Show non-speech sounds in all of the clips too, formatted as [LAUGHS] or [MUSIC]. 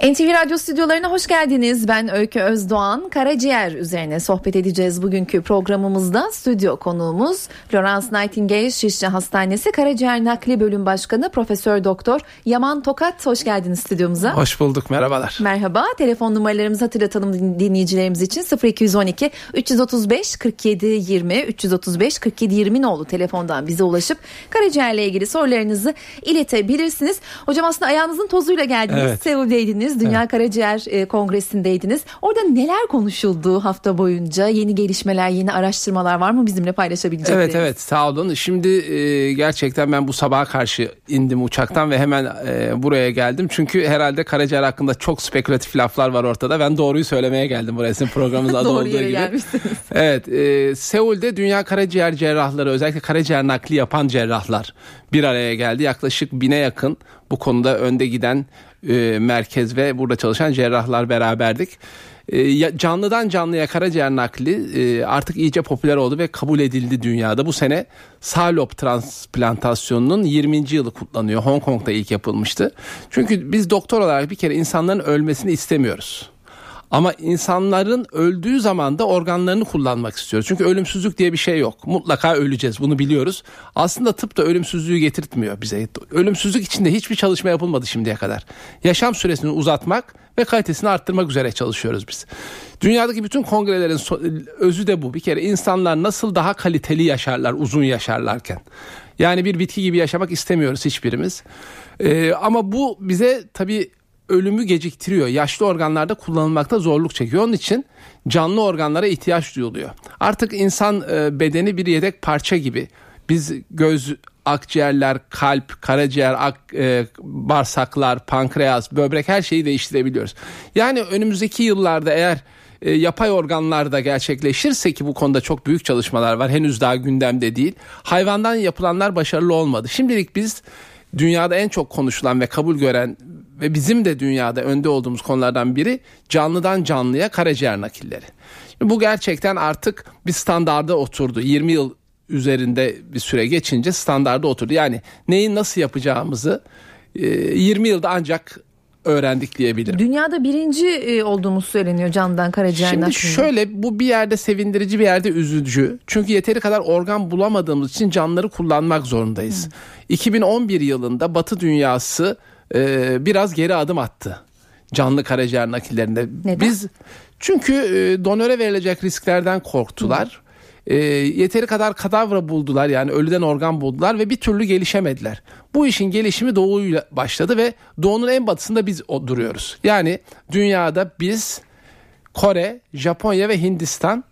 NTV Radyo stüdyolarına hoş geldiniz. Ben Öykü Özdoğan. Karaciğer üzerine sohbet edeceğiz bugünkü programımızda. Stüdyo konuğumuz Florence Nightingale Şişli Hastanesi Karaciğer Nakli Bölüm Başkanı Profesör Doktor Yaman Tokat. Hoş geldiniz stüdyomuza. Hoş bulduk merhabalar. Merhaba. Telefon numaralarımızı hatırlatalım dinleyicilerimiz için 0212 335 47 20 335 47 20 nolu telefondan bize ulaşıp karaciğerle ilgili sorularınızı iletebilirsiniz. Hocam aslında ayağınızın tozuyla geldiniz. Evet. Seul'deydiniz konuştunuz. Dünya evet. Karaciğer e, Kongresi'ndeydiniz. Orada neler konuşuldu hafta boyunca? Yeni gelişmeler, yeni araştırmalar var mı bizimle paylaşabileceğiniz? Evet evet sağ olun. Şimdi e, gerçekten ben bu sabaha karşı indim uçaktan ve hemen e, buraya geldim. Çünkü herhalde karaciğer hakkında çok spekülatif laflar var ortada. Ben doğruyu söylemeye geldim buraya sizin programınızda adı [LAUGHS] olduğu gibi. Gelmişsiniz. Evet e, Seul'de Dünya Karaciğer Cerrahları özellikle karaciğer nakli yapan cerrahlar bir araya geldi. Yaklaşık bine yakın bu konuda önde giden e, merkez ve burada çalışan cerrahlar beraberdik. E, canlıdan canlıya karaciğer nakli e, artık iyice popüler oldu ve kabul edildi dünyada. Bu sene sağ lob transplantasyonunun 20. yılı kutlanıyor. Hong Kong'da ilk yapılmıştı. Çünkü biz doktor olarak bir kere insanların ölmesini istemiyoruz. Ama insanların öldüğü zaman da organlarını kullanmak istiyoruz. Çünkü ölümsüzlük diye bir şey yok. Mutlaka öleceğiz bunu biliyoruz. Aslında tıp da ölümsüzlüğü getirtmiyor bize. Ölümsüzlük içinde hiçbir çalışma yapılmadı şimdiye kadar. Yaşam süresini uzatmak ve kalitesini arttırmak üzere çalışıyoruz biz. Dünyadaki bütün kongrelerin özü de bu. Bir kere insanlar nasıl daha kaliteli yaşarlar uzun yaşarlarken. Yani bir bitki gibi yaşamak istemiyoruz hiçbirimiz. Ee, ama bu bize tabii ölümü geciktiriyor. Yaşlı organlarda kullanılmakta zorluk çekiyor. Onun için canlı organlara ihtiyaç duyuluyor. Artık insan e, bedeni bir yedek parça gibi. Biz göz, akciğerler, kalp, karaciğer, ak, e, bağırsaklar, pankreas, böbrek her şeyi değiştirebiliyoruz. Yani önümüzdeki yıllarda eğer e, yapay organlarda gerçekleşirse ki bu konuda çok büyük çalışmalar var. Henüz daha gündemde değil. Hayvandan yapılanlar başarılı olmadı. Şimdilik biz dünyada en çok konuşulan ve kabul gören ve bizim de dünyada önde olduğumuz konulardan biri canlıdan canlıya karaciğer nakilleri. Bu gerçekten artık bir standarda oturdu. 20 yıl üzerinde bir süre geçince standarda oturdu. Yani neyi nasıl yapacağımızı 20 e, yılda ancak öğrendik diyebilirim. Dünyada birinci e, olduğumuz söyleniyor candan karaciğer Şimdi naklinde. şöyle bu bir yerde sevindirici bir yerde üzücü. Çünkü yeteri kadar organ bulamadığımız için canları kullanmak zorundayız. Hmm. 2011 yılında Batı dünyası e, biraz geri adım attı. Canlı karaciğer nakillerinde. Neden? Biz çünkü e, donöre verilecek risklerden korktular. Hmm e, yeteri kadar kadavra buldular yani ölüden organ buldular ve bir türlü gelişemediler. Bu işin gelişimi doğuyla başladı ve doğunun en batısında biz duruyoruz. Yani dünyada biz Kore, Japonya ve Hindistan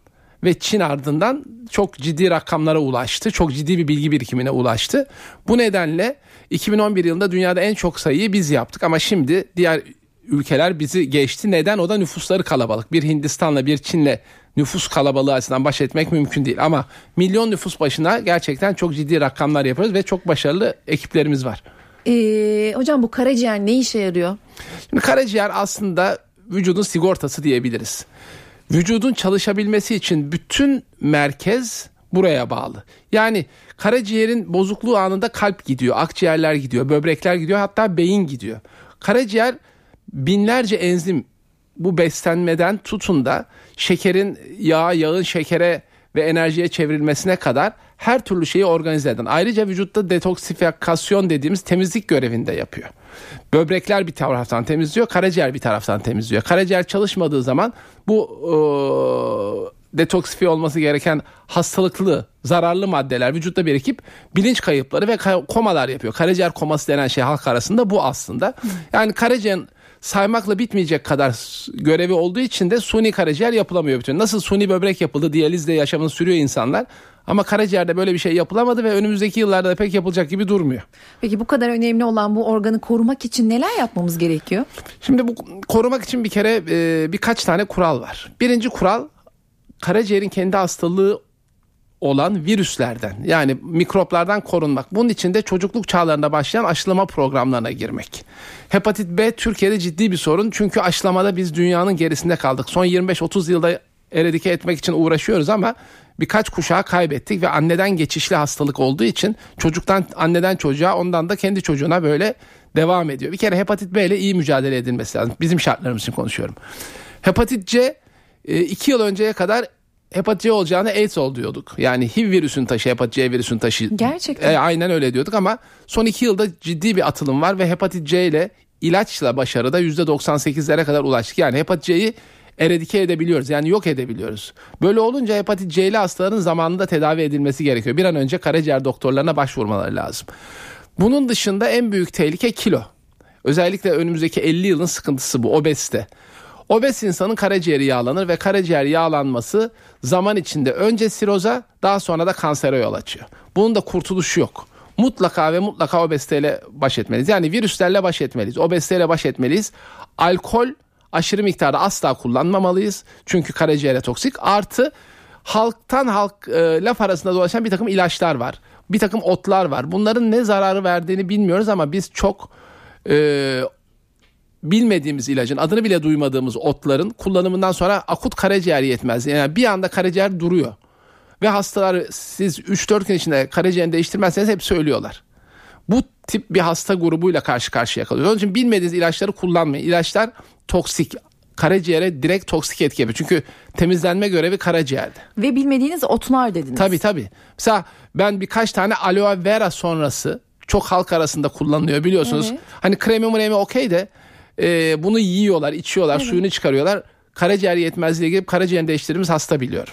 ve Çin ardından çok ciddi rakamlara ulaştı. Çok ciddi bir bilgi birikimine ulaştı. Bu nedenle 2011 yılında dünyada en çok sayıyı biz yaptık ama şimdi diğer ülkeler bizi geçti. Neden? O da nüfusları kalabalık. Bir Hindistan'la bir Çin'le nüfus kalabalığı açısından baş etmek mümkün değil. Ama milyon nüfus başına gerçekten çok ciddi rakamlar yapıyoruz ve çok başarılı ekiplerimiz var. Ee, hocam bu karaciğer ne işe yarıyor? Şimdi karaciğer aslında vücudun sigortası diyebiliriz. Vücudun çalışabilmesi için bütün merkez buraya bağlı. Yani karaciğerin bozukluğu anında kalp gidiyor, akciğerler gidiyor, böbrekler gidiyor, hatta beyin gidiyor. Karaciğer binlerce enzim bu beslenmeden tutun da şekerin yağ, yağın şekere ve enerjiye çevrilmesine kadar her türlü şeyi organize eden. Ayrıca vücutta detoksifikasyon dediğimiz temizlik görevinde yapıyor. Böbrekler bir taraftan temizliyor, karaciğer bir taraftan temizliyor. Karaciğer çalışmadığı zaman bu e, detoksifiye olması gereken hastalıklı, zararlı maddeler vücutta birikip bilinç kayıpları ve komalar yapıyor. Karaciğer koması denen şey halk arasında bu aslında. Yani karaciğerin saymakla bitmeyecek kadar görevi olduğu için de suni karaciğer yapılamıyor bütün. Nasıl suni böbrek yapıldı, diyalizle yaşamını sürüyor insanlar. Ama karaciğerde böyle bir şey yapılamadı ve önümüzdeki yıllarda da pek yapılacak gibi durmuyor. Peki bu kadar önemli olan bu organı korumak için neler yapmamız gerekiyor? Şimdi bu korumak için bir kere e, birkaç tane kural var. Birinci kural karaciğerin kendi hastalığı olan virüslerden yani mikroplardan korunmak. Bunun için de çocukluk çağlarında başlayan aşılama programlarına girmek. Hepatit B Türkiye'de ciddi bir sorun çünkü aşılamada biz dünyanın gerisinde kaldık. Son 25-30 yılda eradike etmek için uğraşıyoruz ama birkaç kuşağı kaybettik ve anneden geçişli hastalık olduğu için çocuktan anneden çocuğa ondan da kendi çocuğuna böyle devam ediyor. Bir kere hepatit B ile iyi mücadele edilmesi lazım. Bizim şartlarımız için konuşuyorum. Hepatit C 2 yıl önceye kadar hepatit C olacağını AIDS ol diyorduk. Yani HIV virüsün taşı, hepatit C virüsün taşı. Gerçekten. E, aynen öyle diyorduk ama son 2 yılda ciddi bir atılım var ve hepatit C ile ilaçla başarıda %98'lere kadar ulaştık. Yani hepatit C'yi eradike edebiliyoruz. Yani yok edebiliyoruz. Böyle olunca hepatit C'li hastaların zamanında tedavi edilmesi gerekiyor. Bir an önce karaciğer doktorlarına başvurmaları lazım. Bunun dışında en büyük tehlike kilo. Özellikle önümüzdeki 50 yılın sıkıntısı bu obezite. Obez insanın karaciğeri yağlanır ve karaciğer yağlanması zaman içinde önce siroza daha sonra da kansere yol açıyor. Bunun da kurtuluşu yok. Mutlaka ve mutlaka obeziteyle baş etmeliyiz. Yani virüslerle baş etmeliyiz. Obeziteyle baş etmeliyiz. Alkol aşırı miktarda asla kullanmamalıyız. Çünkü karaciğere toksik. Artı halktan halk e, laf arasında dolaşan bir takım ilaçlar var. Bir takım otlar var. Bunların ne zararı verdiğini bilmiyoruz ama biz çok e, bilmediğimiz ilacın adını bile duymadığımız otların kullanımından sonra akut karaciğer yetmezliği. Yani bir anda karaciğer duruyor. Ve hastalar siz 3-4 gün içinde karaciğerini değiştirmezseniz hep söylüyorlar. Bu tip bir hasta grubuyla karşı karşıya kalıyoruz. Onun için bilmediğiniz ilaçları kullanmayın. İlaçlar toksik. Karaciğere direkt toksik etki yapıyor. Çünkü temizlenme görevi karaciğerde. Ve bilmediğiniz otlar dediniz. Tabii tabii. Mesela ben birkaç tane aloe vera sonrası çok halk arasında kullanılıyor biliyorsunuz. Evet. Hani kremi mremi okey de e, bunu yiyorlar, içiyorlar, suyunu çıkarıyorlar. Karaciğer yetmezliğe girip karaciğerini değiştirdiğimiz hasta biliyorum.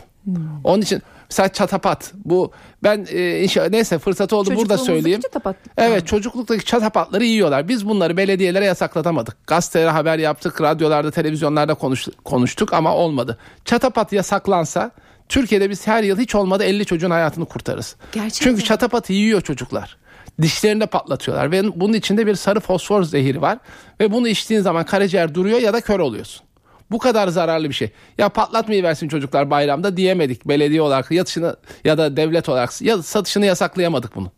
Onun için mesela çatapat bu ben e, inşallah neyse fırsatı oldu burada söyleyeyim. çatapat. Evet çocukluktaki çatapatları yiyorlar. Biz bunları belediyelere yasaklatamadık. Gazetelere haber yaptık, radyolarda, televizyonlarda konuş, konuştuk ama olmadı. Çatapat yasaklansa Türkiye'de biz her yıl hiç olmadı 50 çocuğun hayatını kurtarırız. Gerçekten. Çünkü çatapatı yiyor çocuklar. Dişlerini de patlatıyorlar ve bunun içinde bir sarı fosfor zehiri var ve bunu içtiğin zaman karaciğer duruyor ya da kör oluyorsun. Bu kadar zararlı bir şey. Ya patlatmayı versin çocuklar bayramda diyemedik belediye olarak yatışını ya da devlet olarak ya satışını yasaklayamadık bunun.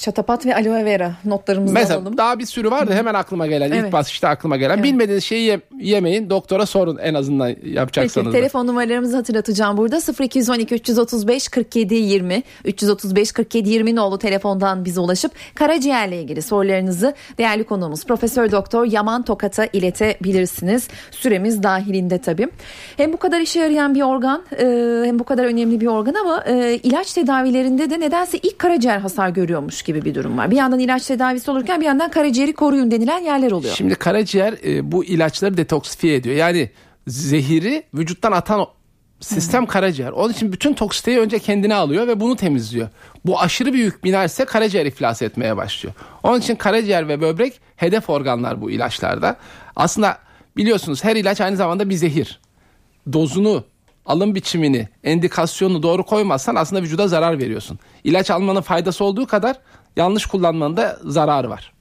Şatapat ve aloe vera notlarımızı Mesela alalım. daha bir sürü var da hemen aklıma gelen Evet. ilk basışta aklıma gelen Evet. bilmediğiniz şeyi ye- yemeyin doktora sorun en azından yapacaksanız. Peki da. telefon numaralarımızı hatırlatacağım burada 0212 335 47 20 335 47 20 nolu telefondan bize ulaşıp karaciğerle ilgili sorularınızı değerli konuğumuz Profesör Doktor Yaman Tokat'a iletebilirsiniz. Süremiz dahilinde tabii. Hem bu kadar işe yarayan bir organ e, hem bu kadar önemli bir organ ama e, ilaç tedavilerinde de nedense ilk karaciğer hasar görüyormuş gibi bir durum var. Bir yandan ilaç tedavisi olurken bir yandan karaciğeri koruyun denilen yerler oluyor. Şimdi karaciğer e, bu ilaçları detoksifiye ediyor. Yani zehiri vücuttan atan sistem karaciğer. Onun için bütün toksiteyi önce kendine alıyor ve bunu temizliyor. Bu aşırı büyük binerse karaciğer iflas etmeye başlıyor. Onun için karaciğer ve böbrek hedef organlar bu ilaçlarda. Aslında biliyorsunuz her ilaç aynı zamanda bir zehir. Dozunu, alım biçimini, endikasyonunu doğru koymazsan aslında vücuda zarar veriyorsun. İlaç almanın faydası olduğu kadar yanlış kullanmanın da zararı var.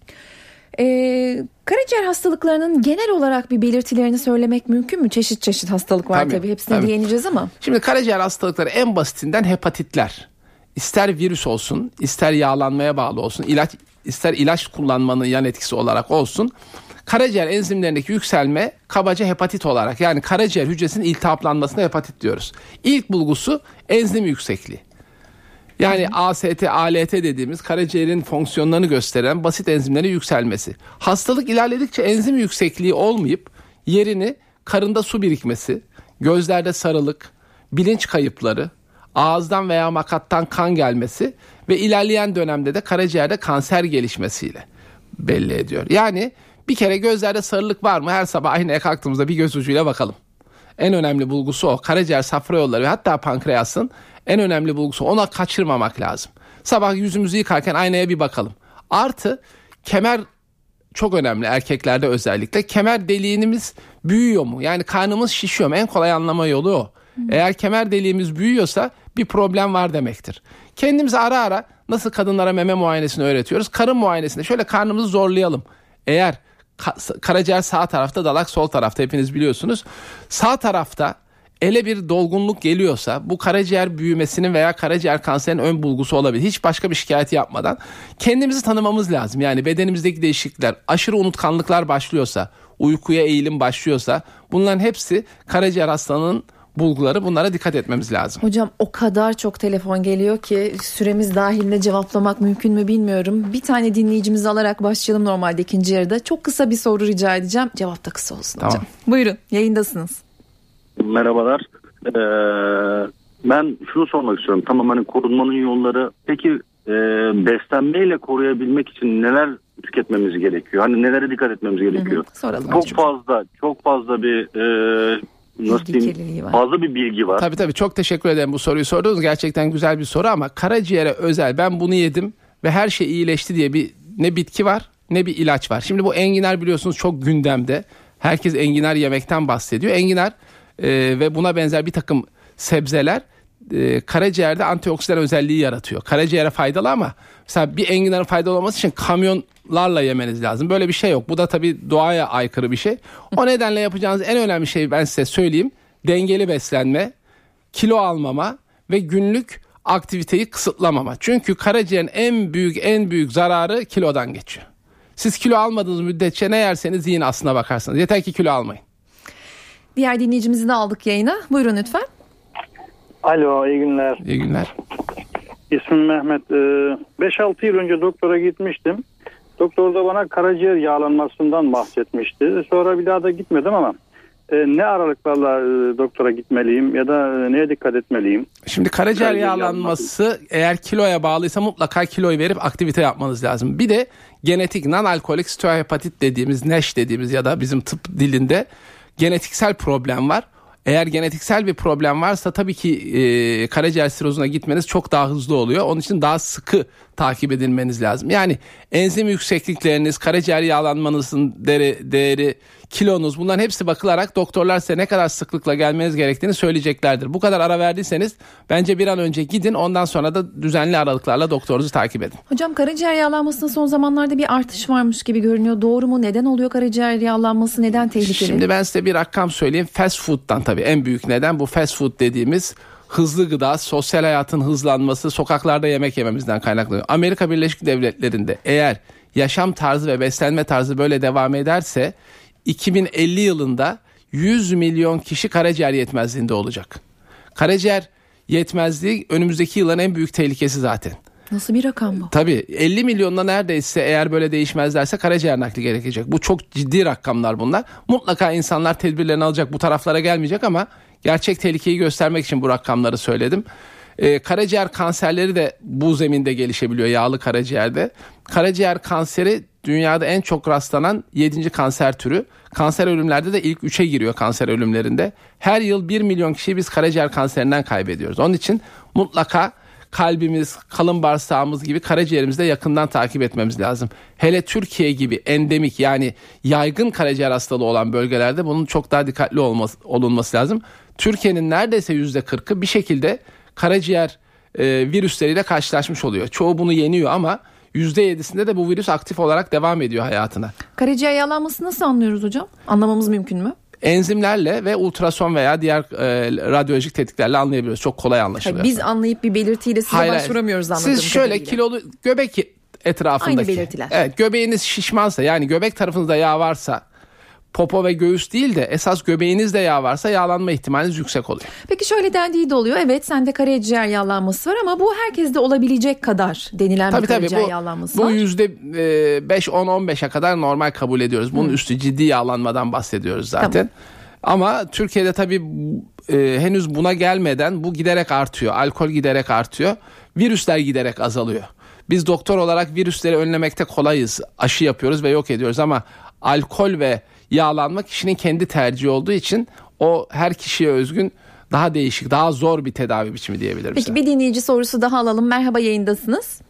Ee, karaciğer hastalıklarının genel olarak bir belirtilerini söylemek mümkün mü? Çeşit çeşit hastalık var Tabii, tabii. Hepsine tabii. değineceğiz ama. Şimdi karaciğer hastalıkları en basitinden hepatitler. İster virüs olsun, ister yağlanmaya bağlı olsun, ilaç ister ilaç kullanmanın yan etkisi olarak olsun. Karaciğer enzimlerindeki yükselme kabaca hepatit olarak yani karaciğer hücresinin iltihaplanmasına hepatit diyoruz. İlk bulgusu enzim yüksekliği. Yani AST, ALT dediğimiz karaciğerin fonksiyonlarını gösteren basit enzimlerin yükselmesi. Hastalık ilerledikçe enzim yüksekliği olmayıp yerini karında su birikmesi, gözlerde sarılık, bilinç kayıpları, ağızdan veya makattan kan gelmesi ve ilerleyen dönemde de karaciğerde kanser gelişmesiyle belli ediyor. Yani bir kere gözlerde sarılık var mı? Her sabah aynaya kalktığımızda bir göz ucuyla bakalım. En önemli bulgusu o. Karaciğer, safra yolları ve hatta pankreasın en önemli bulgusu. Ona kaçırmamak lazım. Sabah yüzümüzü yıkarken aynaya bir bakalım. Artı kemer çok önemli erkeklerde özellikle. Kemer deliğimiz büyüyor mu? Yani karnımız şişiyor mu? En kolay anlama yolu o. Eğer kemer deliğimiz büyüyorsa bir problem var demektir. Kendimizi ara ara nasıl kadınlara meme muayenesini öğretiyoruz. Karın muayenesinde şöyle karnımızı zorlayalım. Eğer karaciğer sağ tarafta dalak sol tarafta hepiniz biliyorsunuz. Sağ tarafta ele bir dolgunluk geliyorsa bu karaciğer büyümesinin veya karaciğer kanserinin ön bulgusu olabilir. Hiç başka bir şikayet yapmadan kendimizi tanımamız lazım. Yani bedenimizdeki değişiklikler, aşırı unutkanlıklar başlıyorsa, uykuya eğilim başlıyorsa bunların hepsi karaciğer hastalığının bulguları bunlara dikkat etmemiz lazım. Hocam o kadar çok telefon geliyor ki süremiz dahilinde cevaplamak mümkün mü bilmiyorum. Bir tane dinleyicimizi alarak başlayalım normalde ikinci yarıda. Çok kısa bir soru rica edeceğim. Cevap da kısa olsun Tamam. hocam. Buyurun yayındasınız. Merhabalar. Ee, ben şunu sormak istiyorum. Tamam hani korunmanın yolları. Peki e, beslenmeyle koruyabilmek için neler tüketmemiz gerekiyor? Hani nelere dikkat etmemiz gerekiyor? Soralım. Çok fazla, çok fazla bir e, nasıl diyeyim? Fazla bir bilgi var. Tabii tabii çok teşekkür ederim bu soruyu sorduğunuz. Gerçekten güzel bir soru ama karaciğere özel ben bunu yedim ve her şey iyileşti diye bir ne bitki var ne bir ilaç var. Şimdi bu enginar biliyorsunuz çok gündemde. Herkes enginar yemekten bahsediyor. Enginar e, ve buna benzer bir takım sebzeler e, karaciğerde antioksidan özelliği yaratıyor. Karaciğere faydalı ama mesela bir enginarın faydalı olması için kamyonlarla yemeniz lazım. Böyle bir şey yok. Bu da tabii doğaya aykırı bir şey. O nedenle yapacağınız en önemli şey ben size söyleyeyim. Dengeli beslenme, kilo almama ve günlük aktiviteyi kısıtlamama. Çünkü karaciğerin en büyük en büyük zararı kilodan geçiyor. Siz kilo almadığınız müddetçe ne yerseniz yiyin aslına bakarsınız. Yeter ki kilo almayın. Diğer dinleyicimizi de aldık yayına. Buyurun lütfen. Alo iyi günler. İyi günler. İsmim Mehmet. Ee, 5-6 yıl önce doktora gitmiştim. Doktor da bana karaciğer yağlanmasından bahsetmişti. Sonra bir daha da gitmedim ama e, ne aralıklarla e, doktora gitmeliyim ya da e, neye dikkat etmeliyim? Şimdi karaciğer yağlanması eğer kiloya bağlıysa mutlaka kiloyu verip aktivite yapmanız lazım. Bir de genetik non-alkolik steatohepatit dediğimiz NASH dediğimiz ya da bizim tıp dilinde genetiksel problem var. Eğer genetiksel bir problem varsa tabii ki e, karaciğer sirozuna gitmeniz çok daha hızlı oluyor. Onun için daha sıkı takip edilmeniz lazım. Yani enzim yükseklikleriniz, karaciğer yağlanmanızın değeri, değeri, kilonuz bunların hepsi bakılarak doktorlar size ne kadar sıklıkla gelmeniz gerektiğini söyleyeceklerdir. Bu kadar ara verdiyseniz bence bir an önce gidin ondan sonra da düzenli aralıklarla doktorunuzu takip edin. Hocam karaciğer yağlanmasında son zamanlarda bir artış varmış gibi görünüyor. Doğru mu? Neden oluyor karaciğer yağlanması? Neden tehlikeli? Şimdi ben size bir rakam söyleyeyim. Fast food'dan tabii en büyük neden bu fast food dediğimiz hızlı gıda, sosyal hayatın hızlanması, sokaklarda yemek yememizden kaynaklanıyor. Amerika Birleşik Devletleri'nde eğer yaşam tarzı ve beslenme tarzı böyle devam ederse 2050 yılında 100 milyon kişi karaciğer yetmezliğinde olacak. Karaciğer yetmezliği önümüzdeki yılların en büyük tehlikesi zaten. Nasıl bir rakam bu? Tabii 50 milyonla neredeyse eğer böyle değişmezlerse karaciğer nakli gerekecek. Bu çok ciddi rakamlar bunlar. Mutlaka insanlar tedbirlerini alacak bu taraflara gelmeyecek ama gerçek tehlikeyi göstermek için bu rakamları söyledim. Ee, karaciğer kanserleri de bu zeminde gelişebiliyor yağlı karaciğerde. Karaciğer kanseri dünyada en çok rastlanan 7. kanser türü. Kanser ölümlerde de ilk 3'e giriyor kanser ölümlerinde. Her yıl 1 milyon kişiyi biz karaciğer kanserinden kaybediyoruz. Onun için mutlaka kalbimiz, kalın bağırsağımız gibi karaciğerimizi de yakından takip etmemiz lazım. Hele Türkiye gibi endemik yani yaygın karaciğer hastalığı olan bölgelerde bunun çok daha dikkatli olması, olunması lazım. Türkiye'nin neredeyse yüzde 40'ı bir şekilde karaciğer e, virüsleriyle karşılaşmış oluyor. Çoğu bunu yeniyor ama %7'sinde de bu virüs aktif olarak devam ediyor hayatına. Karaciğer yağlanması nasıl anlıyoruz hocam? Anlamamız mümkün mü? Enzimlerle ve ultrason veya diğer e, radyolojik tetkiklerle anlayabiliyoruz. Çok kolay anlaşılıyor. Hayır, biz anlayıp bir belirtiyle size Hayır, hayır. başvuramıyoruz anladığım Siz şöyle kadarıyla. kilolu göbek etrafındaki. Aynı belirtiler. Evet göbeğiniz şişmansa yani göbek tarafınızda yağ varsa popo ve göğüs değil de esas göbeğinizde yağ varsa yağlanma ihtimaliniz yüksek oluyor. Peki şöyle dendiği de oluyor. Evet sende karaciğer yağlanması var ama bu herkeste olabilecek kadar denilen Tabii bir tabii karaciğer bu, yağlanması bu var. yüzde e, 5 10 15'e kadar normal kabul ediyoruz. Bunun üstü ciddi yağlanmadan bahsediyoruz zaten. Tamam. Ama Türkiye'de tabii e, henüz buna gelmeden bu giderek artıyor. Alkol giderek artıyor. Virüsler giderek azalıyor. Biz doktor olarak virüsleri önlemekte kolayız. Aşı yapıyoruz ve yok ediyoruz ama alkol ve yağlanma kişinin kendi tercihi olduğu için o her kişiye özgün daha değişik, daha zor bir tedavi biçimi diyebilirim. Peki size. bir dinleyici sorusu daha alalım. Merhaba yayındasınız.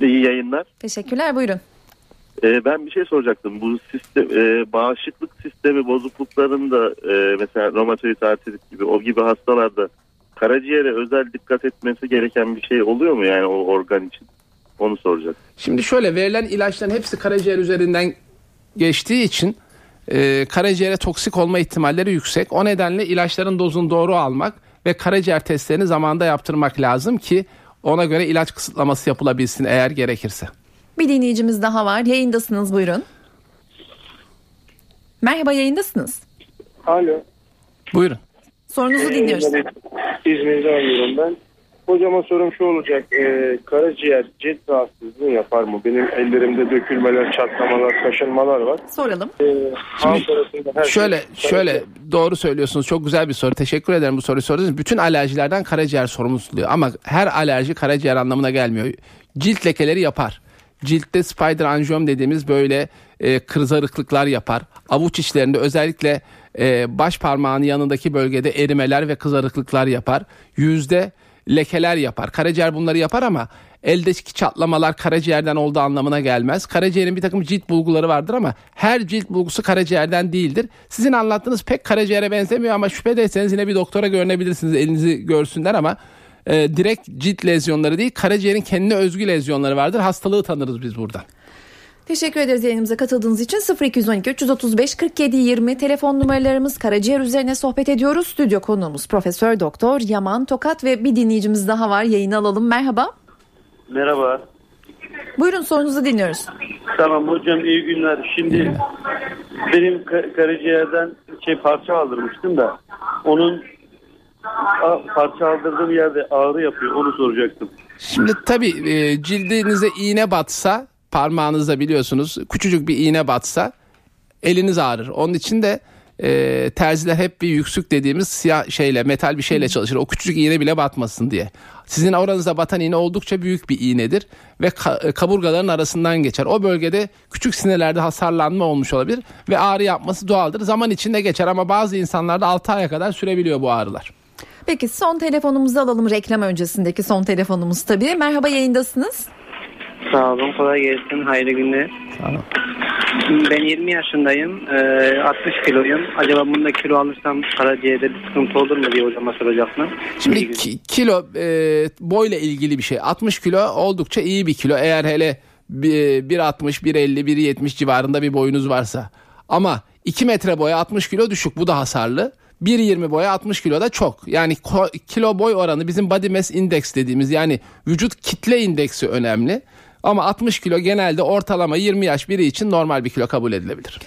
İyi yayınlar. Teşekkürler buyurun. Ee, ben bir şey soracaktım. Bu sistem, e, bağışıklık sistemi bozukluklarında e, mesela romatoid artrit gibi o gibi hastalarda karaciğere özel dikkat etmesi gereken bir şey oluyor mu yani o organ için? Onu soracak. Şimdi şöyle verilen ilaçların hepsi karaciğer üzerinden geçtiği için e, karaciğere toksik olma ihtimalleri yüksek. O nedenle ilaçların dozunu doğru almak ve karaciğer testlerini zamanında yaptırmak lazım ki ona göre ilaç kısıtlaması yapılabilsin eğer gerekirse. Bir dinleyicimiz daha var. Yayındasınız buyurun. Merhaba yayındasınız. Alo. Buyurun. Sorunuzu dinliyoruz. Ben İzmir'de arıyorum ben. Hocama sorum şu olacak. Ee, karaciğer cilt rahatsızlığı yapar mı? Benim ellerimde dökülmeler, çatlamalar, kaşınmalar var. Soralım. Arasında her Şöyle şey- şöyle doğru söylüyorsunuz. Çok güzel bir soru. Teşekkür ederim bu soruyu sorduğunuz. Bütün alerjilerden karaciğer sorumlu tutuluyor. Ama her alerji karaciğer anlamına gelmiyor. Cilt lekeleri yapar. Ciltte spider anjiyom dediğimiz böyle e, kızarıklıklar yapar. Avuç içlerinde özellikle e, baş parmağının yanındaki bölgede erimeler ve kızarıklıklar yapar. Yüzde lekeler yapar. Karaciğer bunları yapar ama eldeki çatlamalar karaciğerden olduğu anlamına gelmez. Karaciğerin bir takım cilt bulguları vardır ama her cilt bulgusu karaciğerden değildir. Sizin anlattığınız pek karaciğere benzemiyor ama şüphedeseniz yine bir doktora görünebilirsiniz. Elinizi görsünler ama e, direkt cilt lezyonları değil karaciğerin kendine özgü lezyonları vardır. Hastalığı tanırız biz buradan. Teşekkür ederiz yayınımıza katıldığınız için 0212 335 47 20 telefon numaralarımız karaciğer üzerine sohbet ediyoruz. Stüdyo konuğumuz Profesör Doktor Yaman Tokat ve bir dinleyicimiz daha var. Yayını alalım. Merhaba. Merhaba. Buyurun sorunuzu dinliyoruz. Tamam hocam iyi günler. Şimdi benim ka- karaciğerden şey parça aldırmıştım da onun parça aldırdığım yerde ağrı yapıyor. Onu soracaktım. Şimdi tabii e, cildinize iğne batsa parmağınızda biliyorsunuz küçücük bir iğne batsa eliniz ağrır. Onun için de e, terziler hep bir yüksük dediğimiz siyah şeyle metal bir şeyle çalışır. O küçücük iğne bile batmasın diye. Sizin oranızda batan iğne oldukça büyük bir iğnedir ve ka- e, kaburgaların arasından geçer. O bölgede küçük sinirlerde hasarlanma olmuş olabilir ve ağrı yapması doğaldır. Zaman içinde geçer ama bazı insanlarda 6 aya kadar sürebiliyor bu ağrılar. Peki son telefonumuzu alalım reklam öncesindeki son telefonumuz tabii. Merhaba yayındasınız. Sağ olun, kolay gelsin, hayırlı günler. Tamam. Ben 20 yaşındayım, ee, 60 kiloyum. Acaba bunda kilo alırsam karaciğerde bir sıkıntı olur mu diye hocama soracaktım. Şimdi ki- kilo e, boyla ilgili bir şey. 60 kilo oldukça iyi bir kilo. Eğer hele bir- 1.60, 1.50, 1.70 civarında bir boyunuz varsa. Ama 2 metre boya 60 kilo düşük. Bu da hasarlı. 1.20 boya 60 kilo da çok. Yani kilo boy oranı bizim body mass index dediğimiz yani vücut kitle indeksi önemli. Ama 60 kilo genelde ortalama 20 yaş biri için normal bir kilo kabul edilebilir.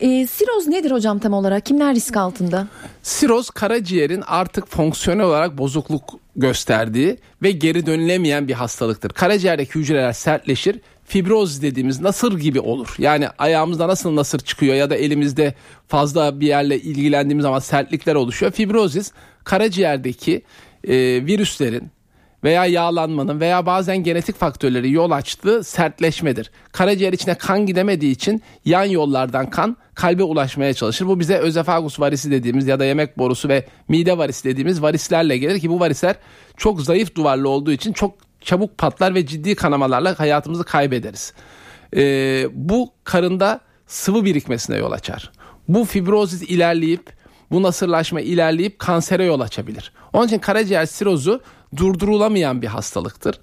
Ee, siroz nedir hocam tam olarak? Kimler risk altında? Siroz karaciğerin artık fonksiyonel olarak bozukluk gösterdiği ve geri dönülemeyen bir hastalıktır. Karaciğerdeki hücreler sertleşir. Fibroz dediğimiz nasır gibi olur. Yani ayağımızda nasıl nasır çıkıyor ya da elimizde fazla bir yerle ilgilendiğimiz zaman sertlikler oluşuyor. Fibrozis karaciğerdeki e, virüslerin veya yağlanmanın veya bazen genetik faktörleri yol açtığı sertleşmedir. Karaciğer içine kan gidemediği için yan yollardan kan kalbe ulaşmaya çalışır. Bu bize özefagus varisi dediğimiz ya da yemek borusu ve mide varisi dediğimiz varislerle gelir ki bu varisler çok zayıf duvarlı olduğu için çok çabuk patlar ve ciddi kanamalarla hayatımızı kaybederiz. Ee, bu karında sıvı birikmesine yol açar. Bu fibrozis ilerleyip bu nasırlaşma ilerleyip kansere yol açabilir. Onun için karaciğer sirozu durdurulamayan bir hastalıktır.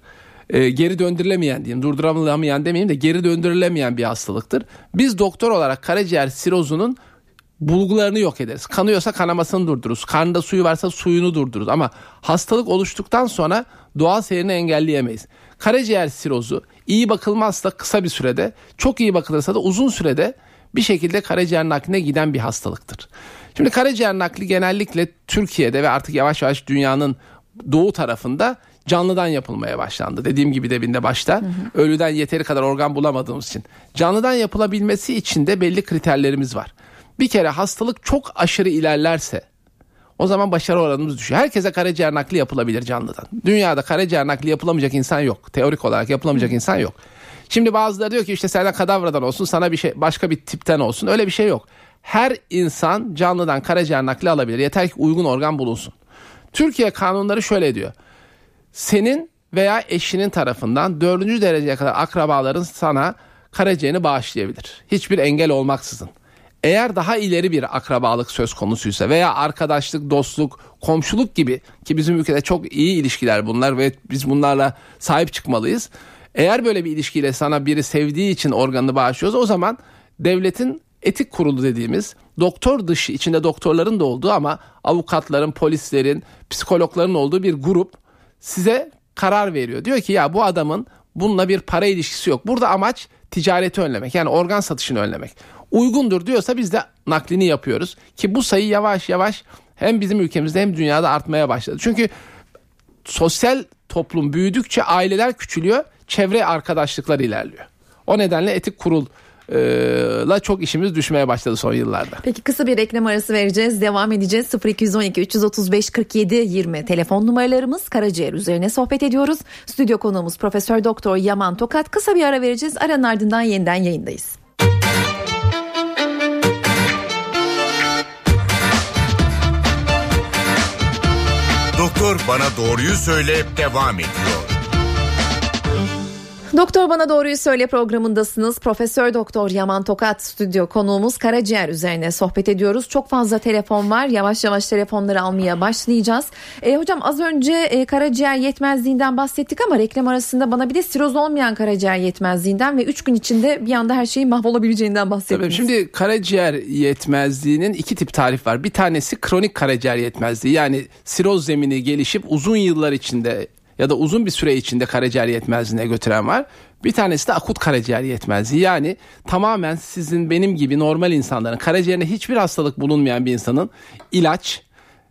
Ee, geri döndürülemeyen diyeyim durdurulamayan demeyeyim de geri döndürülemeyen bir hastalıktır. Biz doktor olarak karaciğer sirozunun bulgularını yok ederiz. Kanıyorsa kanamasını durdururuz. Karnında suyu varsa suyunu durdururuz. Ama hastalık oluştuktan sonra doğal seyrini engelleyemeyiz. Karaciğer sirozu iyi bakılmazsa kısa bir sürede, çok iyi bakılırsa da uzun sürede bir şekilde karaciğer nakline giden bir hastalıktır. Şimdi karaciğer nakli genellikle Türkiye'de ve artık yavaş yavaş dünyanın doğu tarafında canlıdan yapılmaya başlandı. Dediğim gibi debinde başta ölüden yeteri kadar organ bulamadığımız için. Canlıdan yapılabilmesi için de belli kriterlerimiz var. Bir kere hastalık çok aşırı ilerlerse o zaman başarı oranımız düşüyor. Herkese karaciğer nakli yapılabilir canlıdan. Dünyada karaciğer nakli yapılamayacak insan yok. Teorik olarak yapılamayacak insan yok. Şimdi bazıları diyor ki işte senden kadavradan olsun sana bir şey başka bir tipten olsun. Öyle bir şey yok. Her insan canlıdan karaciğer nakli alabilir. Yeter ki uygun organ bulunsun. Türkiye kanunları şöyle diyor. Senin veya eşinin tarafından dördüncü dereceye kadar akrabaların sana karaciğerini bağışlayabilir. Hiçbir engel olmaksızın. Eğer daha ileri bir akrabalık söz konusuysa veya arkadaşlık, dostluk, komşuluk gibi ki bizim ülkede çok iyi ilişkiler bunlar ve biz bunlarla sahip çıkmalıyız. Eğer böyle bir ilişkiyle sana biri sevdiği için organını bağışlıyorsa o zaman devletin etik kurulu dediğimiz doktor dışı içinde doktorların da olduğu ama avukatların, polislerin, psikologların olduğu bir grup size karar veriyor. Diyor ki ya bu adamın bununla bir para ilişkisi yok. Burada amaç ticareti önlemek yani organ satışını önlemek. Uygundur diyorsa biz de naklini yapıyoruz ki bu sayı yavaş yavaş hem bizim ülkemizde hem dünyada artmaya başladı. Çünkü sosyal toplum büyüdükçe aileler küçülüyor, çevre arkadaşlıklar ilerliyor. O nedenle etik kurul la çok işimiz düşmeye başladı son yıllarda. Peki kısa bir reklam arası vereceğiz. Devam edeceğiz. 0212 335 47 20 telefon numaralarımız karaciğer üzerine sohbet ediyoruz. Stüdyo konuğumuz Profesör Doktor Yaman Tokat. Kısa bir ara vereceğiz. Aranın ardından yeniden yayındayız. Doktor bana doğruyu söyle devam ediyor. Doktor Bana Doğruyu Söyle programındasınız. Profesör Doktor Yaman Tokat stüdyo konuğumuz karaciğer üzerine sohbet ediyoruz. Çok fazla telefon var. Yavaş yavaş telefonları almaya başlayacağız. E, hocam az önce e, karaciğer yetmezliğinden bahsettik ama reklam arasında bana bir de siroz olmayan karaciğer yetmezliğinden ve 3 gün içinde bir anda her şeyin mahvolabileceğinden bahsettiniz. Tabii şimdi karaciğer yetmezliğinin iki tip tarif var. Bir tanesi kronik karaciğer yetmezliği yani siroz zemini gelişip uzun yıllar içinde ya da uzun bir süre içinde karaciğer yetmezliğine götüren var. Bir tanesi de akut karaciğer yetmezliği. Yani tamamen sizin benim gibi normal insanların karaciğerine hiçbir hastalık bulunmayan bir insanın ilaç,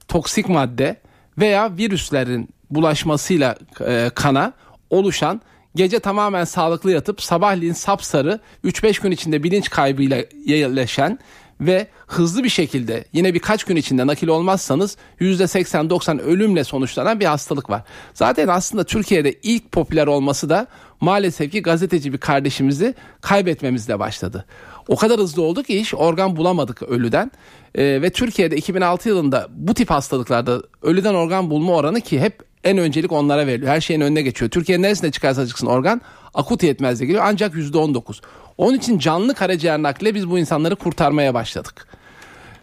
toksik madde veya virüslerin bulaşmasıyla e, kana oluşan gece tamamen sağlıklı yatıp sabahleyin sapsarı 3-5 gün içinde bilinç kaybıyla yerleşen ve hızlı bir şekilde yine birkaç gün içinde nakil olmazsanız %80-90 ölümle sonuçlanan bir hastalık var. Zaten aslında Türkiye'de ilk popüler olması da maalesef ki gazeteci bir kardeşimizi kaybetmemizle başladı. O kadar hızlı oldu ki iş organ bulamadık ölüden ee, ve Türkiye'de 2006 yılında bu tip hastalıklarda ölüden organ bulma oranı ki hep en öncelik onlara veriliyor. Her şeyin önüne geçiyor. Türkiye'nin neresinde çıkarsa çıksın organ akut yetmezliğe geliyor ancak %19. Onun için canlı karaciğer nakliyle biz bu insanları kurtarmaya başladık.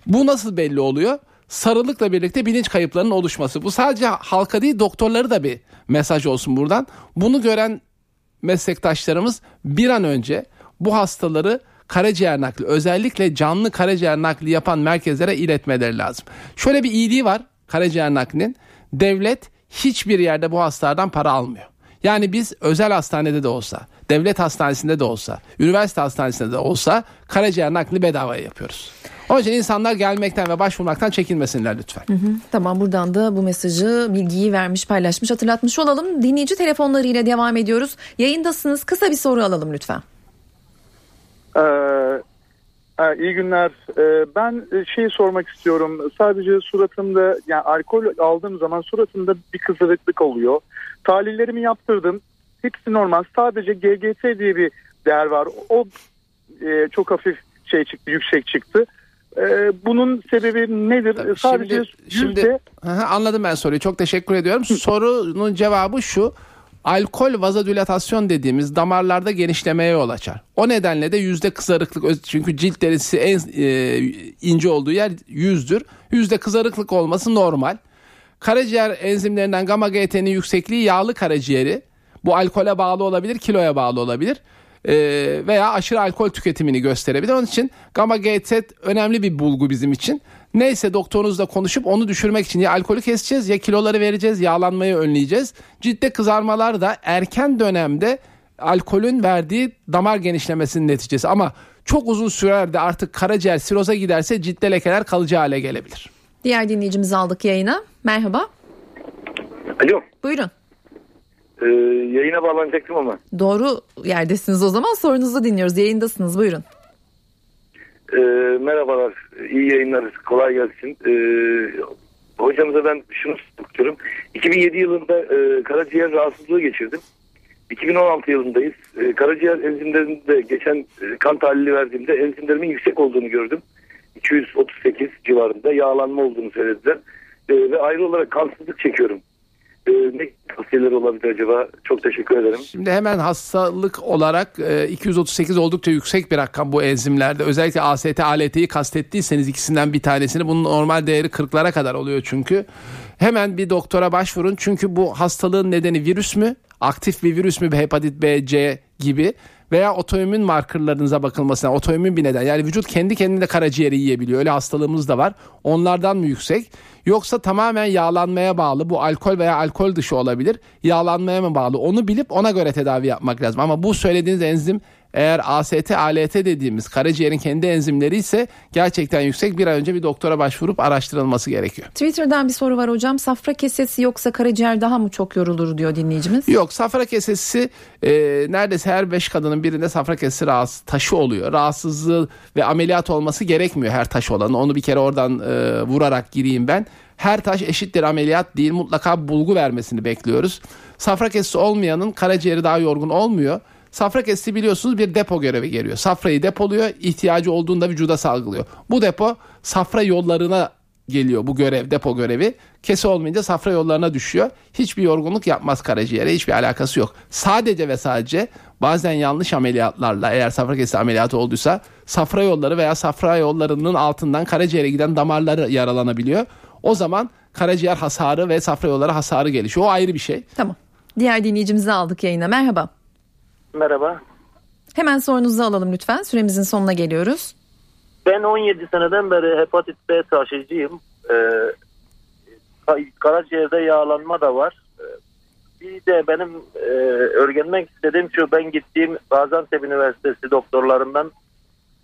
Bu nasıl belli oluyor? Sarılıkla birlikte bilinç kayıplarının oluşması. Bu sadece halka değil doktorları da bir mesaj olsun buradan. Bunu gören meslektaşlarımız bir an önce bu hastaları karaciğer nakli özellikle canlı karaciğer nakli yapan merkezlere iletmeleri lazım. Şöyle bir iyiliği var karaciğer naklinin. Devlet hiçbir yerde bu hastalardan para almıyor. Yani biz özel hastanede de olsa, devlet hastanesinde de olsa, üniversite hastanesinde de olsa karaciğer nakli bedavaya yapıyoruz. Onun için insanlar gelmekten ve başvurmaktan çekinmesinler lütfen. Hı hı, tamam buradan da bu mesajı bilgiyi vermiş paylaşmış hatırlatmış olalım. Dinleyici telefonlarıyla devam ediyoruz. Yayındasınız kısa bir soru alalım lütfen. Ee, iyi günler. Ee, ben şey sormak istiyorum. Sadece suratımda yani alkol aldığım zaman suratımda bir kızarıklık oluyor. Tahlillerimi yaptırdım. Hepsi normal. Sadece GGT diye bir değer var. O e, çok hafif şey çıktı, yüksek çıktı. E, bunun sebebi nedir? Tabii, Sadece şimdi, yüzde... şimdi anladım ben soruyu. Çok teşekkür ediyorum. Sorunun cevabı şu. Alkol vazodilatasyon dediğimiz damarlarda genişlemeye yol açar. O nedenle de yüzde kızarıklık çünkü cilt derisi en e, ince olduğu yer yüzdür. Yüzde kızarıklık olması normal. Karaciğer enzimlerinden gamma GT'nin yüksekliği yağlı karaciğeri. Bu alkole bağlı olabilir, kiloya bağlı olabilir. Ee, veya aşırı alkol tüketimini gösterebilir. Onun için gamma GT önemli bir bulgu bizim için. Neyse doktorunuzla konuşup onu düşürmek için ya alkolü keseceğiz ya kiloları vereceğiz, yağlanmayı önleyeceğiz. Ciltte kızarmalar da erken dönemde alkolün verdiği damar genişlemesinin neticesi. Ama çok uzun sürerde artık karaciğer siroza giderse ciltte lekeler kalıcı hale gelebilir. Diğer dinleyicimizi aldık yayına. Merhaba. Alo. Buyurun. Ee, yayına bağlanacaktım ama. Doğru yerdesiniz o zaman sorunuzu dinliyoruz. Yayındasınız buyurun. Ee, merhabalar. İyi yayınlar. Kolay gelsin. Ee, hocamıza ben şunu istiyorum. 2007 yılında e, karaciğer rahatsızlığı geçirdim. 2016 yılındayız. E, karaciğer enzimlerinde geçen e, kan tahlili verdiğimde enzimlerimin yüksek olduğunu gördüm. 238 civarında yağlanma olduğunu söylediler. E, ve ayrı olarak kansızlık çekiyorum. E, ne tavsiyeler olabilir acaba? Çok teşekkür ederim. Şimdi hemen hastalık olarak e, 238 oldukça yüksek bir rakam bu enzimlerde. Özellikle AST, ALT'yi kastettiyseniz ikisinden bir tanesini bunun normal değeri 40'lara kadar oluyor çünkü. Hemen bir doktora başvurun çünkü bu hastalığın nedeni virüs mü? Aktif bir virüs mü? Hepatit B, C gibi veya otoimmün markerlarınıza bakılmasına otoimmün bir neden. Yani vücut kendi kendine karaciğeri yiyebiliyor. Öyle hastalığımız da var. Onlardan mı yüksek? Yoksa tamamen yağlanmaya bağlı bu alkol veya alkol dışı olabilir. Yağlanmaya mı bağlı? Onu bilip ona göre tedavi yapmak lazım. Ama bu söylediğiniz enzim eğer AST, ALT dediğimiz karaciğerin kendi enzimleri ise gerçekten yüksek. Bir an önce bir doktora başvurup araştırılması gerekiyor. Twitter'dan bir soru var hocam. Safra kesesi yoksa karaciğer daha mı çok yorulur diyor dinleyicimiz. Yok safra kesesi e, neredeyse her 5 kadının birinde safra kesesi rahatsız, taşı oluyor. Rahatsızlığı ve ameliyat olması gerekmiyor her taş olanı. Onu bir kere oradan e, vurarak gireyim ben. Her taş eşittir ameliyat değil mutlaka bulgu vermesini bekliyoruz. Safra kesesi olmayanın karaciğeri daha yorgun olmuyor. Safra kesesi biliyorsunuz bir depo görevi geliyor. Safrayı depoluyor, ihtiyacı olduğunda vücuda salgılıyor. Bu depo safra yollarına geliyor bu görev, depo görevi. Kese olmayınca safra yollarına düşüyor. Hiçbir yorgunluk yapmaz karaciğere, hiçbir alakası yok. Sadece ve sadece bazen yanlış ameliyatlarla eğer safra kesesi ameliyatı olduysa safra yolları veya safra yollarının altından karaciğere giden damarları yaralanabiliyor. O zaman karaciğer hasarı ve safra yolları hasarı gelişiyor. O ayrı bir şey. Tamam. Diğer dinleyicimizi aldık yayına. Merhaba. Merhaba. Hemen sorunuzu alalım lütfen. Süremizin sonuna geliyoruz. Ben 17 seneden beri hepatit B taşıyıcıyım. Ee, karaciğerde yağlanma da var. Ee, bir de benim e, öğrenmek istediğim şu ben gittiğim Gaziantep Üniversitesi doktorlarından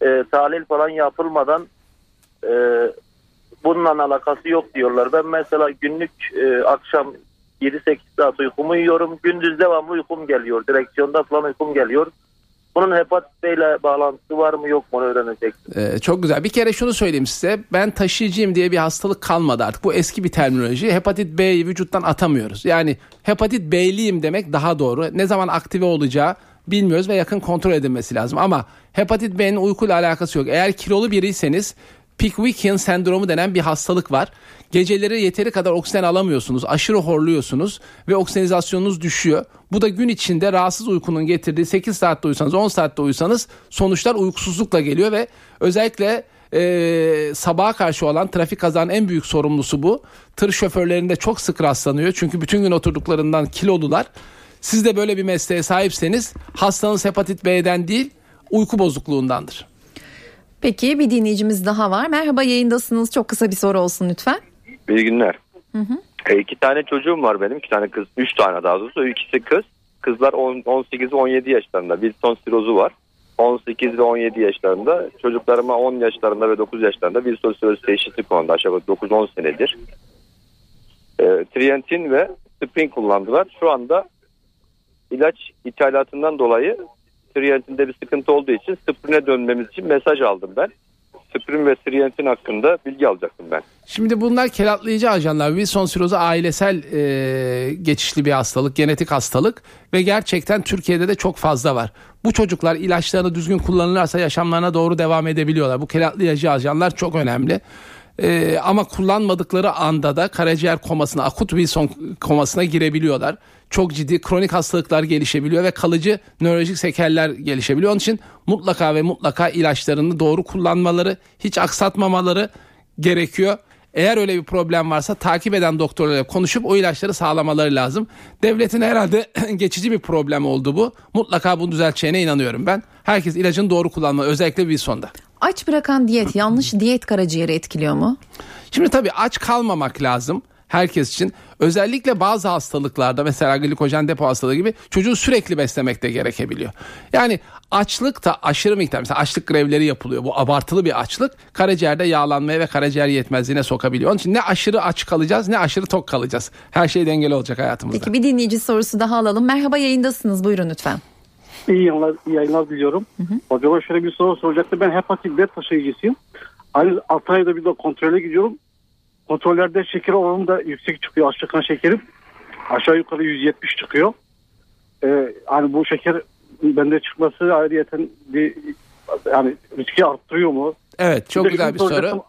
e, tahlil falan yapılmadan e, bununla alakası yok diyorlar. Ben mesela günlük e, akşam 7-8 saat uykumu yiyorum. Gündüz devamlı uykum geliyor. Direksiyonda falan uykum geliyor. Bunun hepatit B ile bağlantısı var mı yok mu onu öğrenecektim. Ee, çok güzel. Bir kere şunu söyleyeyim size. Ben taşıyıcıyım diye bir hastalık kalmadı artık. Bu eski bir terminoloji. Hepatit B'yi vücuttan atamıyoruz. Yani hepatit B'liyim demek daha doğru. Ne zaman aktive olacağı bilmiyoruz ve yakın kontrol edilmesi lazım. Ama hepatit B'nin uykuyla alakası yok. Eğer kilolu biriyseniz Pickwickian sendromu denen bir hastalık var. Geceleri yeteri kadar oksijen alamıyorsunuz. Aşırı horluyorsunuz ve oksijenizasyonunuz düşüyor. Bu da gün içinde rahatsız uykunun getirdiği 8 saatte uyusanız 10 saatte uyusanız sonuçlar uykusuzlukla geliyor ve özellikle e, sabaha karşı olan trafik kazanın en büyük sorumlusu bu. Tır şoförlerinde çok sık rastlanıyor. Çünkü bütün gün oturduklarından kilolular. Siz de böyle bir mesleğe sahipseniz hastanız hepatit B'den değil uyku bozukluğundandır. Peki bir dinleyicimiz daha var. Merhaba yayındasınız. Çok kısa bir soru olsun lütfen. İyi günler. Hı hı. E, iki tane çocuğum var benim. iki tane kız. Üç tane daha doğrusu. İkisi kız. Kızlar 10, 18 ve 17 yaşlarında. Wilson sirozu var. 18 ve 17 yaşlarında. Çocuklarıma 10 yaşlarında ve 9 yaşlarında Wilson sirozu teşhisi kondu. Aşağı 9-10 senedir. E, Trientin ve Spring kullandılar. Şu anda ilaç ithalatından dolayı Trientinde bir sıkıntı olduğu için Sprin'e dönmemiz için mesaj aldım ben. Sprin ve Trientin hakkında bilgi alacaktım ben. Şimdi bunlar kelatlayıcı ajanlar. Wilson sirozu ailesel e, geçişli bir hastalık, genetik hastalık ve gerçekten Türkiye'de de çok fazla var. Bu çocuklar ilaçlarını düzgün kullanırlarsa yaşamlarına doğru devam edebiliyorlar. Bu kelatlayıcı ajanlar çok önemli. Ee, ama kullanmadıkları anda da karaciğer komasına, akut Wilson komasına girebiliyorlar. Çok ciddi kronik hastalıklar gelişebiliyor ve kalıcı nörolojik sekeller gelişebiliyor. Onun için mutlaka ve mutlaka ilaçlarını doğru kullanmaları, hiç aksatmamaları gerekiyor. Eğer öyle bir problem varsa takip eden doktorlarla konuşup o ilaçları sağlamaları lazım. Devletin herhalde [CLEARS THROAT] geçici bir problem oldu bu. Mutlaka bunu düzelteceğine inanıyorum ben. Herkes ilacını doğru kullanmalı özellikle Wilson'da. Aç bırakan diyet yanlış diyet karaciğeri etkiliyor mu? Şimdi tabii aç kalmamak lazım herkes için. Özellikle bazı hastalıklarda mesela glikojen depo hastalığı gibi çocuğu sürekli beslemek de gerekebiliyor. Yani açlık da aşırı miktar mesela açlık grevleri yapılıyor. Bu abartılı bir açlık karaciğerde yağlanmaya ve karaciğer yetmezliğine sokabiliyor. Onun için ne aşırı aç kalacağız ne aşırı tok kalacağız. Her şey dengeli olacak hayatımızda. Peki bir dinleyici sorusu daha alalım. Merhaba yayındasınız buyurun lütfen. İyi yayınlar, iyi yayınlar diliyorum. Hı hı. Hocama şöyle bir soru soracaktı. Ben hepatit B taşıyıcısıyım. Aynı 6 ayda bir de kontrole gidiyorum. Kontrollerde şeker oranım da yüksek çıkıyor. Aşağı kan şekerim aşağı yukarı 170 çıkıyor. Ee, hani bu şeker bende çıkması ayrıyeten bir yani riski arttırıyor mu? Evet çok bir güzel bir soru.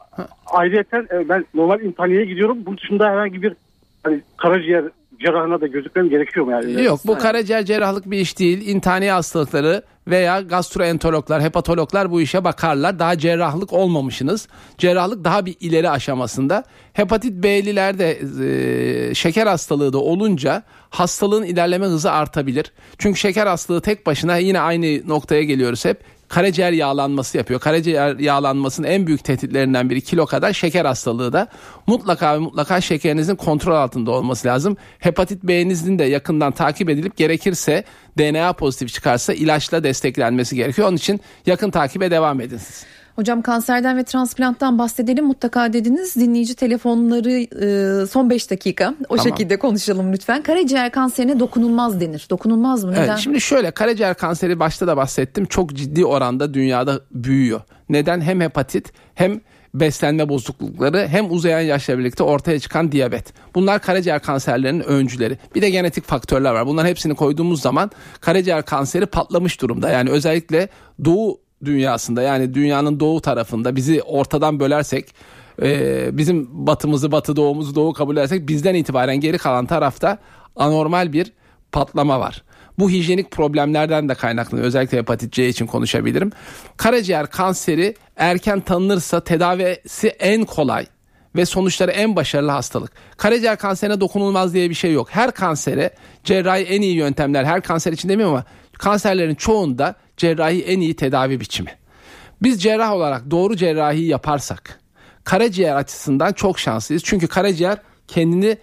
Ayrıyeten ben normal intihaniye gidiyorum. Bunun dışında herhangi bir hani karaciğer cerrahına da gözükmem gerekiyor mu yani? Yok bu karaciğer cerrahlık bir iş değil. İntihani hastalıkları veya gastroenterologlar, hepatologlar bu işe bakarlar. Daha cerrahlık olmamışsınız. Cerrahlık daha bir ileri aşamasında. Hepatit B'lilerde e, şeker hastalığı da olunca hastalığın ilerleme hızı artabilir. Çünkü şeker hastalığı tek başına yine aynı noktaya geliyoruz hep karaciğer yağlanması yapıyor. Karaciğer yağlanmasının en büyük tehditlerinden biri kilo kadar şeker hastalığı da mutlaka ve mutlaka şekerinizin kontrol altında olması lazım. Hepatit B'nizin de yakından takip edilip gerekirse DNA pozitif çıkarsa ilaçla desteklenmesi gerekiyor. Onun için yakın takibe devam edin siz. Hocam kanserden ve transplanttan bahsedelim mutlaka dediniz. Dinleyici telefonları e, son 5 dakika o Tamam. şekilde konuşalım lütfen. Karaciğer kanserine dokunulmaz denir. Dokunulmaz mı? Neden? Evet, şimdi şöyle karaciğer kanseri başta da bahsettim çok ciddi oranda dünyada büyüyor. Neden? Hem hepatit hem beslenme bozuklukları hem uzayan yaşla birlikte ortaya çıkan diyabet. Bunlar karaciğer kanserlerinin öncüleri. Bir de genetik faktörler var. Bunların hepsini koyduğumuz zaman karaciğer kanseri patlamış durumda. Yani özellikle doğu dünyasında yani dünyanın doğu tarafında bizi ortadan bölersek e, bizim batımızı batı doğumuzu doğu kabul edersek bizden itibaren geri kalan tarafta anormal bir patlama var. Bu hijyenik problemlerden de kaynaklanıyor. Özellikle hepatit C için konuşabilirim. Karaciğer kanseri erken tanınırsa tedavisi en kolay ve sonuçları en başarılı hastalık. Karaciğer kanserine dokunulmaz diye bir şey yok. Her kansere cerrahi en iyi yöntemler her kanser için demiyorum ama kanserlerin çoğunda cerrahi en iyi tedavi biçimi. Biz cerrah olarak doğru cerrahi yaparsak karaciğer açısından çok şanslıyız. Çünkü karaciğer kendini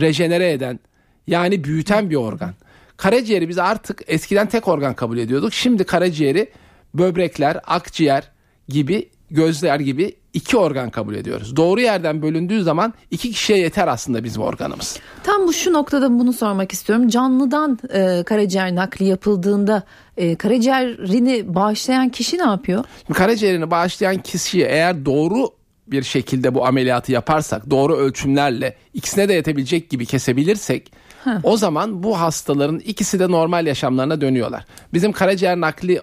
rejenere eden yani büyüten bir organ. Karaciğeri biz artık eskiden tek organ kabul ediyorduk. Şimdi karaciğeri böbrekler, akciğer gibi gözler gibi iki organ kabul ediyoruz. Doğru yerden bölündüğü zaman iki kişiye yeter aslında bizim organımız. Tam bu şu noktada bunu sormak istiyorum. Canlıdan e, karaciğer nakli yapıldığında e, karaciğerini bağışlayan kişi ne yapıyor? Şimdi karaciğerini bağışlayan kişiye eğer doğru bir şekilde bu ameliyatı yaparsak, doğru ölçümlerle ikisine de yetebilecek gibi kesebilirsek Ha. o zaman bu hastaların ikisi de normal yaşamlarına dönüyorlar. Bizim karaciğer nakli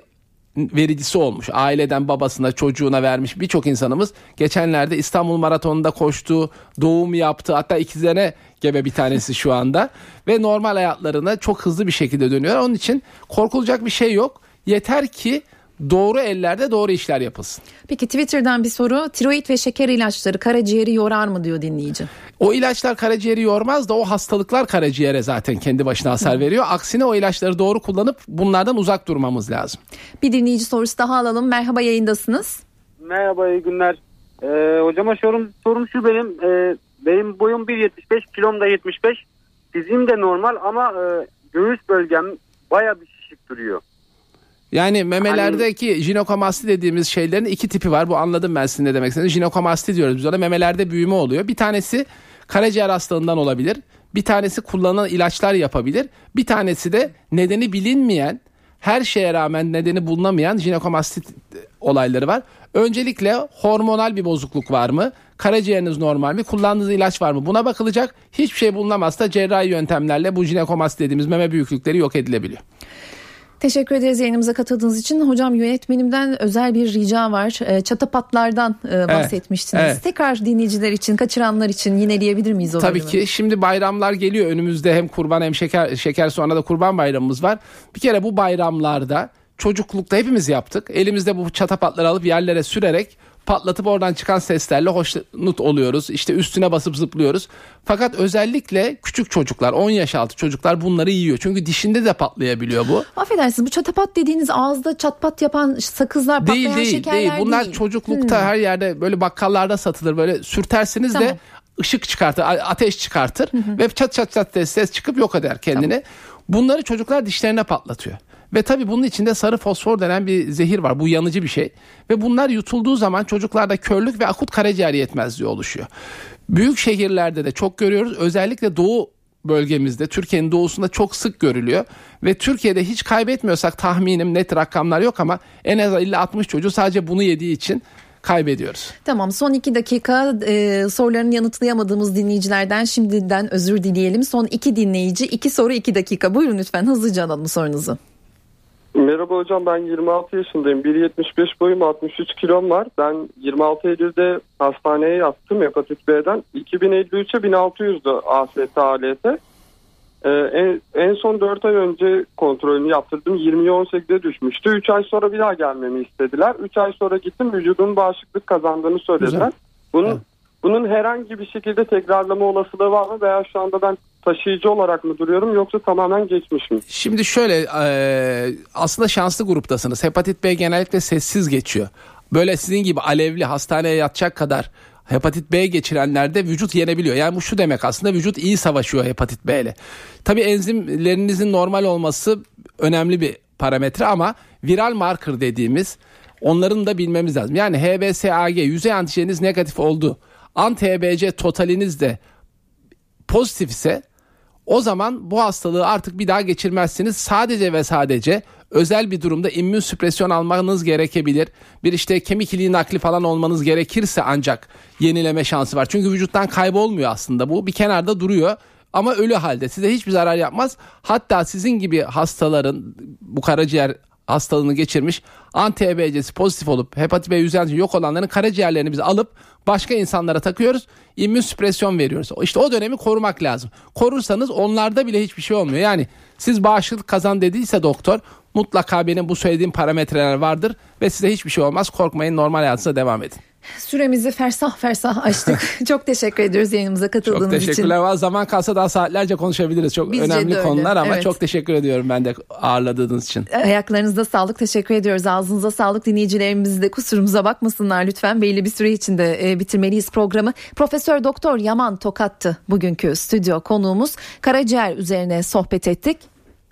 vericisi olmuş. Aileden babasına çocuğuna vermiş birçok insanımız geçenlerde İstanbul Maratonu'nda koştu, doğum yaptı. Hatta ikizlerine gebe bir tanesi şu anda [LAUGHS] ve normal hayatlarına çok hızlı bir şekilde dönüyor. Onun için korkulacak bir şey yok. Yeter ki doğru ellerde doğru işler yapılsın. Peki Twitter'dan bir soru. Tiroid ve şeker ilaçları karaciğeri yorar mı diyor dinleyici. O ilaçlar karaciğeri yormaz da o hastalıklar karaciğere zaten kendi başına hasar veriyor. Aksine o ilaçları doğru kullanıp bunlardan uzak durmamız lazım. Bir dinleyici sorusu daha alalım. Merhaba yayındasınız. Merhaba iyi günler. Ee, hocama sorum, sorum şu benim. Ee, benim boyum 1.75 kilom da 75. Fiziğim de normal ama e, göğüs bölgem baya bir şişik duruyor. Yani memelerdeki jinekomasti dediğimiz şeylerin iki tipi var. Bu anladım ben sizin ne demek istediğinizi. Jinekomasti diyoruz biz ona. Memelerde büyüme oluyor. Bir tanesi karaciğer hastalığından olabilir. Bir tanesi kullanılan ilaçlar yapabilir. Bir tanesi de nedeni bilinmeyen, her şeye rağmen nedeni bulunamayan jinekomasti olayları var. Öncelikle hormonal bir bozukluk var mı? Karaciğeriniz normal mi? Kullandığınız ilaç var mı? Buna bakılacak. Hiçbir şey bulunamazsa cerrahi yöntemlerle bu jinekomasti dediğimiz meme büyüklükleri yok edilebiliyor. Teşekkür ederiz yayınımıza katıldığınız için. Hocam yönetmenimden özel bir rica var. Ee, Çatapatlardan e, bahsetmiştiniz. evet. Tekrar dinleyiciler için, kaçıranlar için yineleyebilir miyiz o Tabii bölümü? ki şimdi bayramlar geliyor önümüzde hem kurban hem şeker şeker sonra da kurban bayramımız var. Bir kere bu bayramlarda çocuklukta hepimiz yaptık. Elimizde bu çatapatları alıp yerlere sürerek patlatıp oradan çıkan seslerle hoşnut oluyoruz. İşte üstüne basıp zıplıyoruz. Fakat özellikle küçük çocuklar 10 yaş altı çocuklar bunları yiyor. Çünkü dişinde de patlayabiliyor bu. Affedersiniz bu çatapat dediğiniz ağızda çatpat yapan sakızlar, Değil patlayan değil şekerler değil. Bunlar değil. çocuklukta Hmm. her yerde böyle bakkallarda satılır. Böyle sürtersiniz Tamam. de ışık çıkartır, ateş çıkartır ve çat çat çat ses çıkıp yok eder kendini. Bunları çocuklar dişlerine patlatıyor. Ve tabii bunun içinde sarı fosfor denen bir zehir var. Bu yanıcı bir şey. Ve bunlar yutulduğu zaman çocuklarda körlük ve akut karaciğer yetmezliği oluşuyor. Büyük şehirlerde de çok görüyoruz. Özellikle doğu bölgemizde Türkiye'nin doğusunda çok sık görülüyor ve Türkiye'de hiç kaybetmiyorsak tahminim net rakamlar yok ama en az 50-60 çocuğu sadece bunu yediği için kaybediyoruz. Tamam son iki dakika e, sorularını yanıtlayamadığımız dinleyicilerden şimdiden özür dileyelim. Son iki dinleyici iki soru iki dakika. Buyurun lütfen hızlıca alalım sorunuzu. Merhaba hocam ben 26 yaşındayım. 1.75 boyum 63 kilom var. Ben 26 Eylül'de hastaneye yattım hepatit B'den. 2053'e 1600'dü AST ALT. Ee, en, en son 4 ay önce kontrolünü yaptırdım. 20'ye 18'e düşmüştü. 3 ay sonra bir daha gelmemi istediler. 3 ay sonra gittim vücudun bağışıklık kazandığını söylediler. Güzel. Bunun bunun herhangi bir şekilde tekrarlama olasılığı var mı veya şu anda ben taşıyıcı olarak mı duruyorum yoksa tamamen geçmiş mi? Şimdi şöyle e, aslında şanslı gruptasınız. Hepatit B genellikle sessiz geçiyor. Böyle sizin gibi alevli hastaneye yatacak kadar hepatit B geçirenlerde vücut yenebiliyor. Yani bu şu demek aslında vücut iyi savaşıyor hepatit B ile. Tabii enzimlerinizin normal olması önemli bir parametre ama viral marker dediğimiz onların da bilmemiz lazım. Yani HBsAg yüzey antijeniniz negatif oldu. Anti-HBC totaliniz de pozitif ise o zaman bu hastalığı artık bir daha geçirmezsiniz. Sadece ve sadece özel bir durumda immün süpresyon almanız gerekebilir. Bir işte kemik iliği nakli falan olmanız gerekirse ancak yenileme şansı var. Çünkü vücuttan kaybolmuyor aslında bu. Bir kenarda duruyor ama ölü halde size hiçbir zarar yapmaz. Hatta sizin gibi hastaların bu karaciğer hastalığını geçirmiş anti-HBC'si pozitif olup hepatit B yüzeyci yok olanların karaciğerlerini biz alıp başka insanlara takıyoruz. İmmün süpresyon veriyoruz. İşte o dönemi korumak lazım. Korursanız onlarda bile hiçbir şey olmuyor. Yani siz bağışıklık kazan dediyse doktor mutlaka benim bu söylediğim parametreler vardır ve size hiçbir şey olmaz. Korkmayın normal hayatınıza devam edin. Süremizi fersah fersah açtık. [LAUGHS] Çok teşekkür ediyoruz yayınımıza katıldığınız Çok için. teşekkürler. Var. Zaman kalsa daha saatlerce konuşabiliriz. Çok Bizce önemli konular ama Evet. çok teşekkür ediyorum ben de ağırladığınız için. Ayaklarınızda sağlık teşekkür ediyoruz. Ağzınıza sağlık dinleyicilerimiz de kusurumuza bakmasınlar lütfen. Belli bir süre içinde e, bitirmeliyiz programı. Profesör Doktor Yaman Tokat'tı bugünkü stüdyo konuğumuz. Karaciğer üzerine sohbet ettik.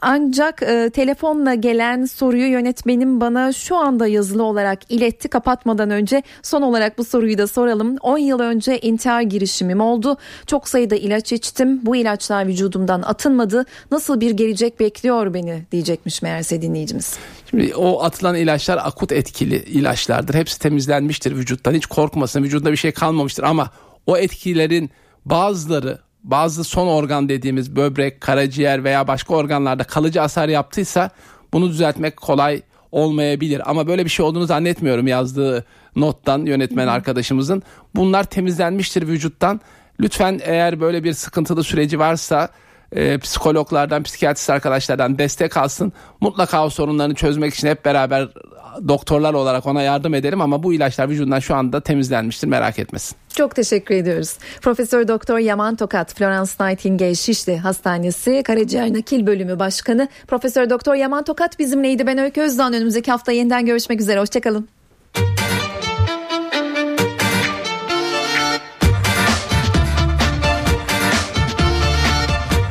Ancak e, telefonla gelen soruyu yönetmenim bana şu anda yazılı olarak iletti. Kapatmadan önce son olarak bu soruyu da soralım. 10 yıl önce intihar girişimim oldu. Çok sayıda ilaç içtim. Bu ilaçlar vücudumdan atılmadı. Nasıl bir gelecek bekliyor beni diyecekmiş meğerse dinleyicimiz. Şimdi o atılan ilaçlar akut etkili ilaçlardır. Hepsi temizlenmiştir vücuttan. Hiç korkmasın. Vücudunda bir şey kalmamıştır ama o etkilerin bazıları bazı son organ dediğimiz böbrek, karaciğer veya başka organlarda kalıcı hasar yaptıysa bunu düzeltmek kolay olmayabilir. Ama böyle bir şey olduğunu zannetmiyorum yazdığı nottan yönetmen arkadaşımızın. Bunlar temizlenmiştir vücuttan. Lütfen eğer böyle bir sıkıntılı süreci varsa e, psikologlardan, psikiyatrist arkadaşlardan destek alsın. Mutlaka o sorunlarını çözmek için hep beraber doktorlar olarak ona yardım edelim ama bu ilaçlar vücudundan şu anda temizlenmiştir merak etmesin. Çok teşekkür ediyoruz. Profesör Doktor Yaman Tokat, Florence Nightingale Şişli Hastanesi Karaciğer Nakil Bölümü Başkanı. Profesör Doktor Yaman Tokat bizimleydi. Ben Öykü Özdan. Önümüzdeki hafta yeniden görüşmek üzere. Hoşçakalın.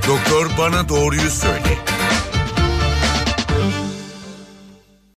Doktor bana doğruyu söyle.